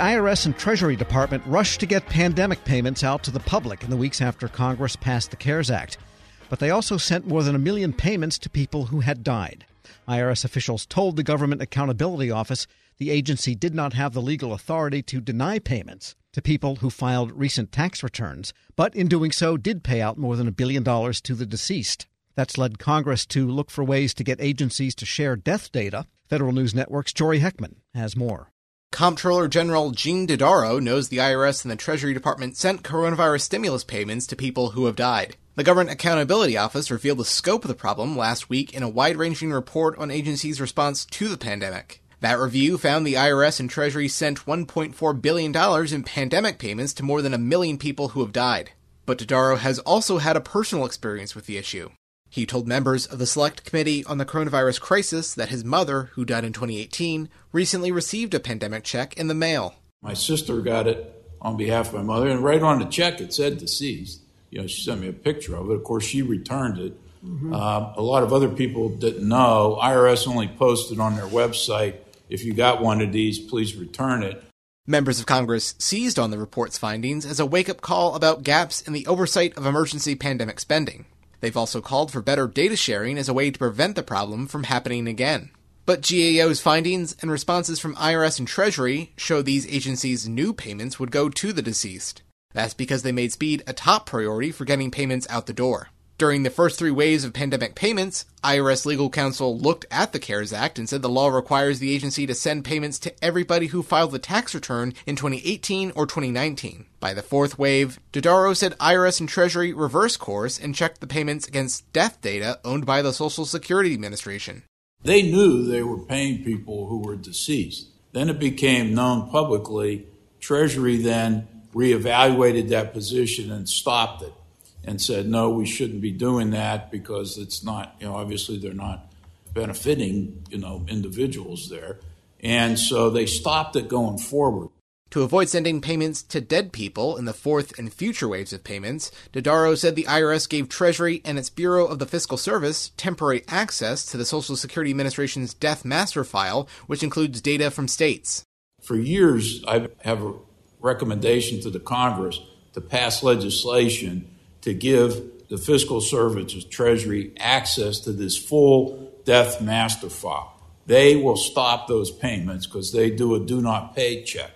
IRS and Treasury Department rushed to get pandemic payments out to the public in the weeks after Congress passed the CARES Act. But they also sent more than a million payments to people who had died. IRS officials told the Government Accountability Office the agency did not have the legal authority to deny payments to people who filed recent tax returns, but in doing so did pay out more than a billion dollars to the deceased. That's led Congress to look for ways to get agencies to share death data. Federal News Network's Jory Heckman has more. Comptroller General Gene Dodaro knows the IRS and the Treasury Department sent coronavirus stimulus payments to people who have died. The Government Accountability Office revealed the scope of the problem last week in a wide ranging report on agencies' response to the pandemic. That review found the IRS and Treasury sent $1.4 billion in pandemic payments to more than a million people who have died. But Dodaro has also had a personal experience with the issue. He told members of the Select Committee on the Coronavirus Crisis that his mother, who died in 2018, recently received a pandemic check in the mail. My sister got it on behalf of my mother, and right on the check it said deceased. You know, she sent me a picture of it. Of course, she returned it. Mm-hmm. Uh, a lot of other people didn't know. IRS only posted on their website if you got one of these, please return it. Members of Congress seized on the report's findings as a wake up call about gaps in the oversight of emergency pandemic spending. They've also called for better data sharing as a way to prevent the problem from happening again. But GAO's findings and responses from IRS and Treasury show these agencies' knew payments would go to the deceased. That's because they made speed a top priority for getting payments out the door. During the first three waves of pandemic payments, IRS legal counsel looked at the CARES Act and said the law requires the agency to send payments to everybody who filed the tax return in 2018 or 2019. By the fourth wave, Dodaro said IRS and Treasury reversed course and checked the payments against death data owned by the Social Security Administration. They knew they were paying people who were deceased. Then it became known publicly. Treasury then reevaluated that position and stopped it and said, no, we shouldn't be doing that because it's not, you know, obviously they're not benefiting, you know, individuals there. And so they stopped it going forward. To avoid sending payments to dead people in the fourth and future waves of payments, Dodaro said the IRS gave Treasury and its Bureau of the Fiscal Service temporary access to the Social Security Administration's Death Master File, which includes data from states. For years, I have a recommendation to the Congress to pass legislation to give the fiscal services treasury access to this full death master file. They will stop those payments because they do a do not pay check.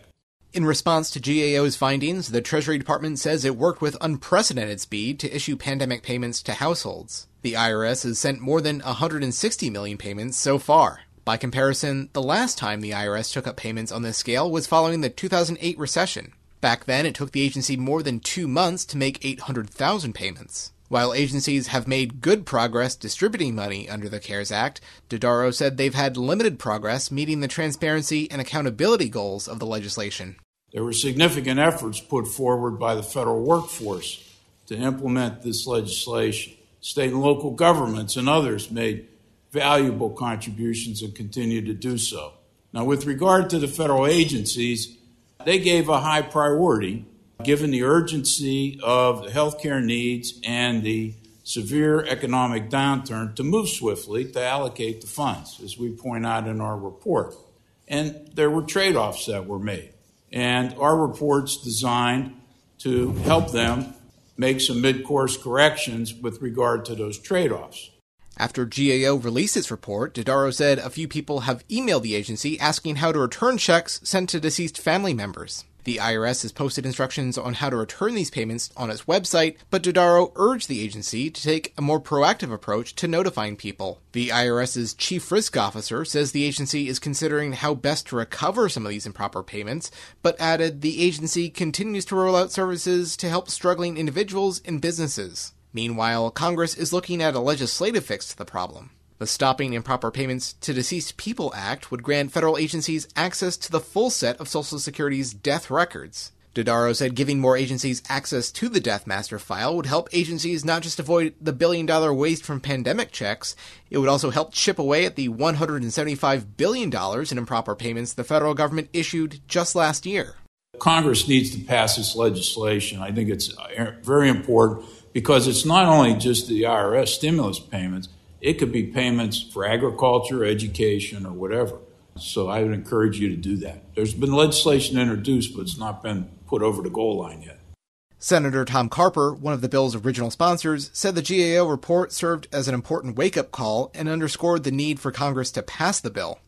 In response to GAO's findings, the Treasury Department says it worked with unprecedented speed to issue pandemic payments to households. The IRS has sent more than 160 million payments so far. By comparison, the last time the IRS took up payments on this scale was following the 2008 recession. Back then, it took the agency more than two months to make 800,000 payments. While agencies have made good progress distributing money under the CARES Act, Dodaro said they've had limited progress meeting the transparency and accountability goals of the legislation. There were significant efforts put forward by the federal workforce to implement this legislation. State and local governments and others made valuable contributions and continue to do so. Now, with regard to the federal agencies, they gave a high priority, given the urgency of the healthcare needs and the severe economic downturn, to move swiftly to allocate the funds, as we point out in our report. And there were trade offs that were made. And our report's designed to help them make some mid course corrections with regard to those trade offs. After GAO released its report, Dodaro said a few people have emailed the agency asking how to return checks sent to deceased family members. The IRS has posted instructions on how to return these payments on its website, but Dodaro urged the agency to take a more proactive approach to notifying people. The IRS's chief risk officer says the agency is considering how best to recover some of these improper payments, but added the agency continues to roll out services to help struggling individuals and businesses. Meanwhile, Congress is looking at a legislative fix to the problem. The Stopping Improper Payments to Deceased People Act would grant federal agencies access to the full set of Social Security's death records. Dodaro said giving more agencies access to the Death Master file would help agencies not just avoid the billion dollar waste from pandemic checks, it would also help chip away at the $175 billion in improper payments the federal government issued just last year. Congress needs to pass this legislation. I think it's uh, very important because it's not only just the IRS stimulus payments, it could be payments for agriculture, education, or whatever. So I would encourage you to do that. There's been legislation introduced, but it's not been put over the goal line yet. Senator Tom Carper, one of the bill's original sponsors, said the GAO report served as an important wake up call and underscored the need for Congress to pass the bill.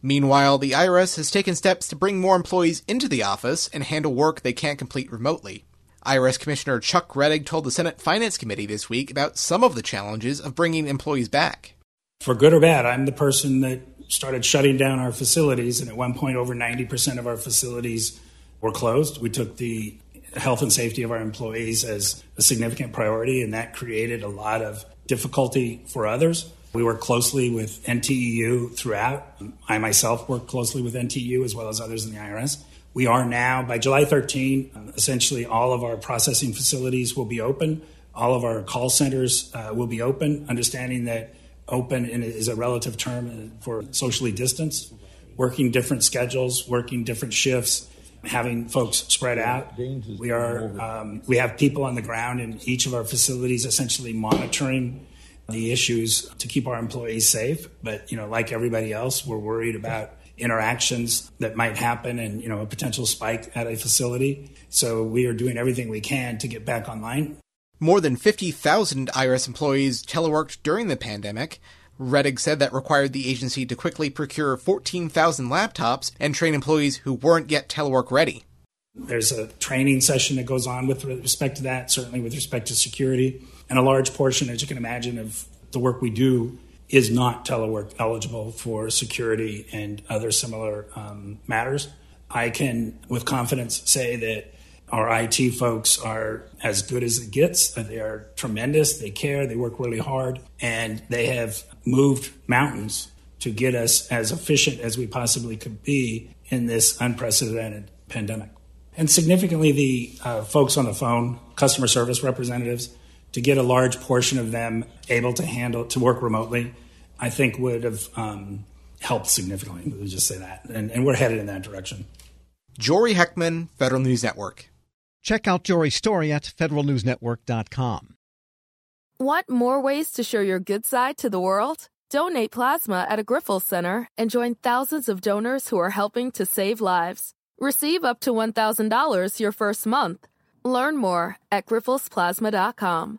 Meanwhile, the IRS has taken steps to bring more employees into the office and handle work they can't complete remotely. IRS Commissioner Chuck Rettig told the Senate Finance Committee this week about some of the challenges of bringing employees back. For good or bad, I'm the person that started shutting down our facilities, and at one point, over 90% of our facilities were closed. We took the health and safety of our employees as a significant priority, and that created a lot of difficulty for others. We work closely with NTEU throughout. I myself work closely with NTEU as well as others in the IRS. We are now, by July 13, essentially all of our processing facilities will be open. All of our call centers uh, will be open, understanding that open is a relative term for socially distanced, working different schedules, working different shifts, having folks spread out. We are um, we have people on the ground in each of our facilities, essentially monitoring the issues to keep our employees safe. But you know, like everybody else, we're worried about interactions that might happen and you know a potential spike at a facility. So we are doing everything we can to get back online. More than 50,000 IRS employees teleworked during the pandemic. Rettig said that required the agency to quickly procure 14,000 laptops and train employees who weren't yet telework ready. There's a training session that goes on with respect to that, certainly with respect to security. And a large portion, as you can imagine, of the work we do is not telework eligible for security and other similar um, matters. I can, with confidence, say that our IT folks are as good as it gets. They are tremendous. They care. They work really hard. And they have moved mountains to get us as efficient as we possibly could be in this unprecedented pandemic. And significantly, the uh, folks on the phone, customer service representatives, to get a large portion of them able to handle, to work remotely, I think would have um, helped significantly. Let me just say that. And, and we're headed in that direction. Jory Heckman, Federal News Network. Check out Jory's story at federalnewsnetwork.com. Want more ways to show your good side to the world? Donate plasma at a Grifols Center and join thousands of donors who are helping to save lives. Receive up to $1,000 your first month. Learn more at grifolsplasma.com.